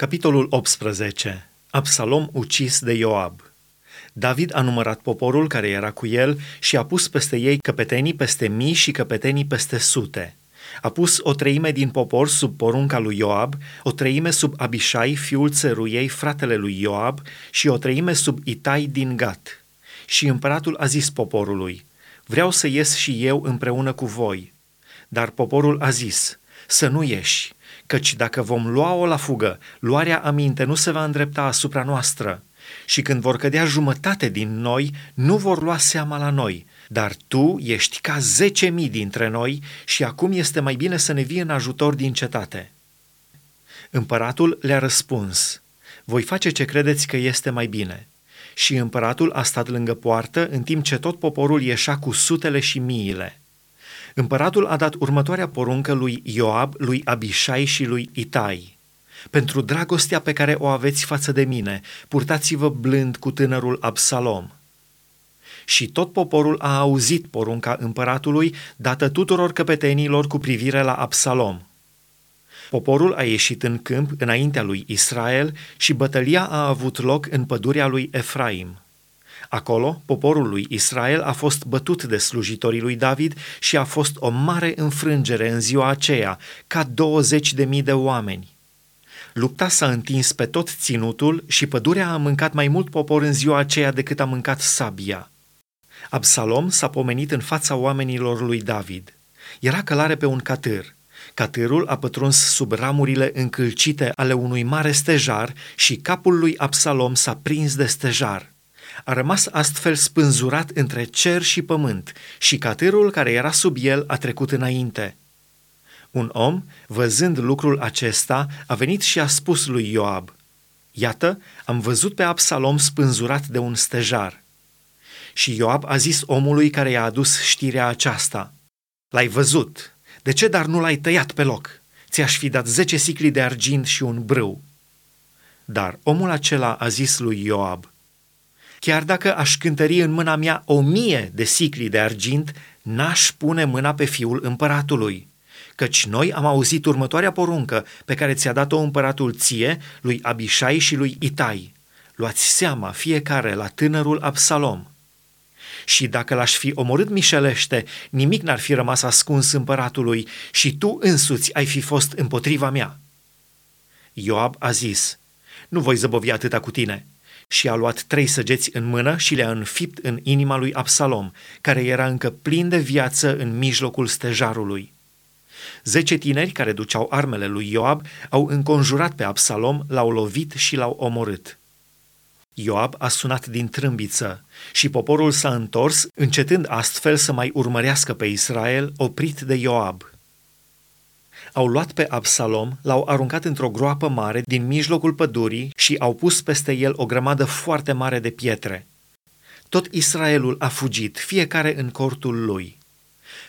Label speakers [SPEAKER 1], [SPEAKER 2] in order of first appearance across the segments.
[SPEAKER 1] Capitolul 18. Absalom ucis de Ioab. David a numărat poporul care era cu el și a pus peste ei căpetenii peste mii și căpetenii peste sute. A pus o treime din popor sub porunca lui Ioab, o treime sub Abishai, fiul țăruiei, fratele lui Ioab, și o treime sub Itai din Gat. Și împăratul a zis poporului, vreau să ies și eu împreună cu voi. Dar poporul a zis, să nu ieși, căci dacă vom lua-o la fugă, luarea aminte nu se va îndrepta asupra noastră. Și când vor cădea jumătate din noi, nu vor lua seama la noi, dar tu ești ca zece mii dintre noi și acum este mai bine să ne vii în ajutor din cetate. Împăratul le-a răspuns, voi face ce credeți că este mai bine. Și împăratul a stat lângă poartă în timp ce tot poporul ieșea cu sutele și miile. Împăratul a dat următoarea poruncă lui Ioab, lui Abishai și lui Itai. Pentru dragostea pe care o aveți față de mine, purtați-vă blând cu tânărul Absalom. Și tot poporul a auzit porunca împăratului dată tuturor căpetenilor cu privire la Absalom. Poporul a ieșit în câmp înaintea lui Israel și bătălia a avut loc în pădurea lui Efraim. Acolo, poporul lui Israel a fost bătut de slujitorii lui David și a fost o mare înfrângere în ziua aceea, ca 20 de mii de oameni. Lupta s-a întins pe tot ținutul și pădurea a mâncat mai mult popor în ziua aceea decât a mâncat sabia. Absalom s-a pomenit în fața oamenilor lui David. Era călare pe un catâr. Catârul a pătruns sub ramurile încălcite ale unui mare stejar și capul lui Absalom s-a prins de stejar a rămas astfel spânzurat între cer și pământ și catârul care era sub el a trecut înainte. Un om, văzând lucrul acesta, a venit și a spus lui Ioab, Iată, am văzut pe Absalom spânzurat de un stejar. Și Ioab a zis omului care i-a adus știrea aceasta, L-ai văzut, de ce dar nu l-ai tăiat pe loc? Ți-aș fi dat zece sicli de argint și un brâu. Dar omul acela a zis lui Ioab, Chiar dacă aș cântări în mâna mea o mie de sicli de argint, n-aș pune mâna pe fiul împăratului. Căci noi am auzit următoarea poruncă pe care ți-a dat-o împăratul ție, lui Abishai și lui Itai. Luați seama fiecare la tânărul Absalom. Și dacă l-aș fi omorât mișelește, nimic n-ar fi rămas ascuns împăratului și tu însuți ai fi fost împotriva mea. Ioab a zis, nu voi zăbovi atâta cu tine, și a luat trei săgeți în mână și le-a înfipt în inima lui Absalom, care era încă plin de viață în mijlocul stejarului. Zece tineri care duceau armele lui Ioab au înconjurat pe Absalom, l-au lovit și l-au omorât. Ioab a sunat din trâmbiță și poporul s-a întors, încetând astfel să mai urmărească pe Israel, oprit de Ioab au luat pe Absalom, l-au aruncat într-o groapă mare din mijlocul pădurii și au pus peste el o grămadă foarte mare de pietre. Tot Israelul a fugit, fiecare în cortul lui.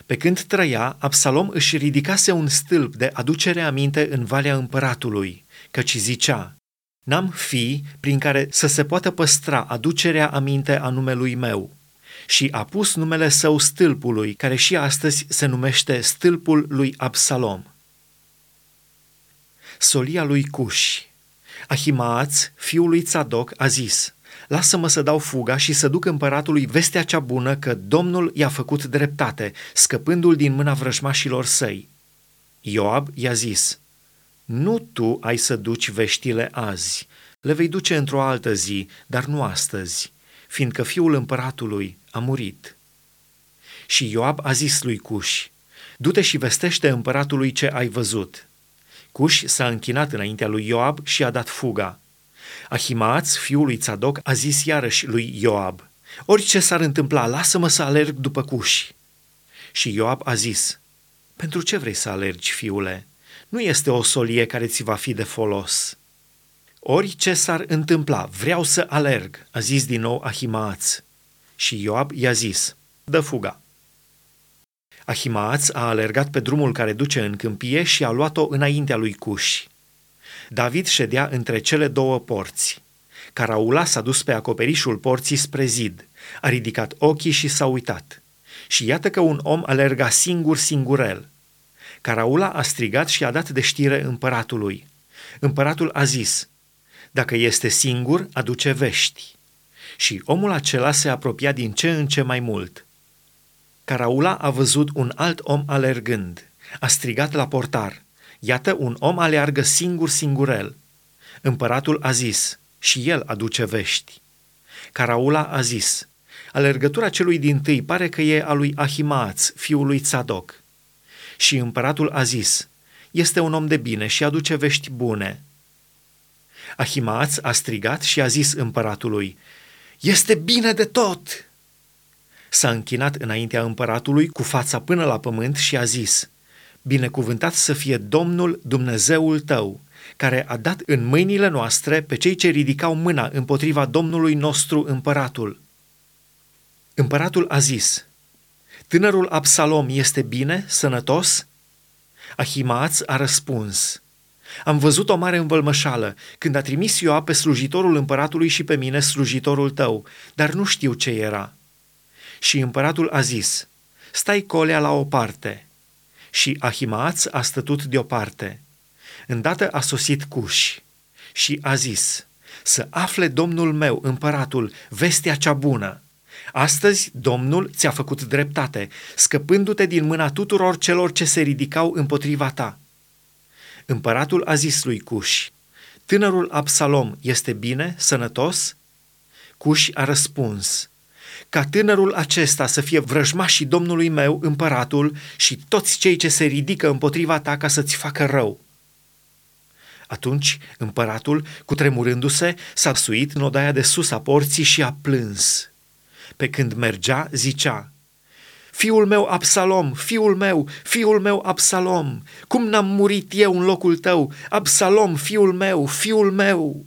[SPEAKER 1] Pe când trăia, Absalom își ridicase un stâlp de aducere aminte în Valea Împăratului, căci zicea, N-am fi prin care să se poată păstra aducerea aminte a numelui meu. Și a pus numele său stâlpului, care și astăzi se numește stâlpul lui Absalom solia lui Cuș. Ahimaaț, fiul lui Tzadok, a zis, Lasă-mă să dau fuga și să duc împăratului vestea cea bună că Domnul i-a făcut dreptate, scăpându-l din mâna vrăjmașilor săi. Ioab i-a zis, Nu tu ai să duci veștile azi, le vei duce într-o altă zi, dar nu astăzi, fiindcă fiul împăratului a murit. Și Ioab a zis lui Cuș, Du-te și vestește împăratului ce ai văzut. Cuș s-a închinat înaintea lui Ioab și a dat fuga. Ahimaaț, fiul lui Tzadok, a zis iarăși lui Ioab, Orice s-ar întâmpla, lasă-mă să alerg după Cuș. Și Ioab a zis, Pentru ce vrei să alergi, fiule? Nu este o solie care ți va fi de folos. Orice s-ar întâmpla, vreau să alerg, a zis din nou Ahimaaț. Și Ioab i-a zis, dă fuga. Ahimaaț a alergat pe drumul care duce în câmpie și a luat-o înaintea lui Cuș. David ședea între cele două porți. Caraula s-a dus pe acoperișul porții spre zid, a ridicat ochii și s-a uitat. Și iată că un om alerga singur singurel. Caraula a strigat și a dat de știre împăratului. Împăratul a zis, dacă este singur, aduce vești. Și omul acela se apropia din ce în ce mai mult. Caraula a văzut un alt om alergând. A strigat la portar. Iată, un om aleargă singur singurel. Împăratul a zis, și el aduce vești. Caraula a zis, alergătura celui din tâi pare că e a lui Ahimaț, fiul lui Tzadok. Și împăratul a zis, este un om de bine și aduce vești bune. Ahimaț a strigat și a zis împăratului, este bine de tot! S-a închinat înaintea împăratului cu fața până la pământ și a zis, Binecuvântat să fie Domnul Dumnezeul tău, care a dat în mâinile noastre pe cei ce ridicau mâna împotriva Domnului nostru împăratul. Împăratul a zis, Tânărul Absalom este bine, sănătos? Ahimaț a răspuns, Am văzut o mare învălmășală când a trimis Ioab pe slujitorul împăratului și pe mine slujitorul tău, dar nu știu ce era. Și împăratul a zis, Stai colea la o parte. Și Ahimaț a stătut deoparte. Îndată a sosit Cuș și a zis, Să afle domnul meu, împăratul, vestea cea bună. Astăzi Domnul ți-a făcut dreptate, scăpându-te din mâna tuturor celor ce se ridicau împotriva ta. Împăratul a zis lui Cuș, Tânărul Absalom este bine, sănătos? Cuș a răspuns, ca tânărul acesta să fie vrăjmașii Domnului meu, împăratul, și toți cei ce se ridică împotriva ta ca să-ți facă rău. Atunci împăratul, cu tremurându-se, s-a suit în odaia de sus a porții și a plâns. Pe când mergea, zicea, Fiul meu Absalom, fiul meu, fiul meu Absalom, cum n-am murit eu în locul tău, Absalom, fiul meu, fiul meu!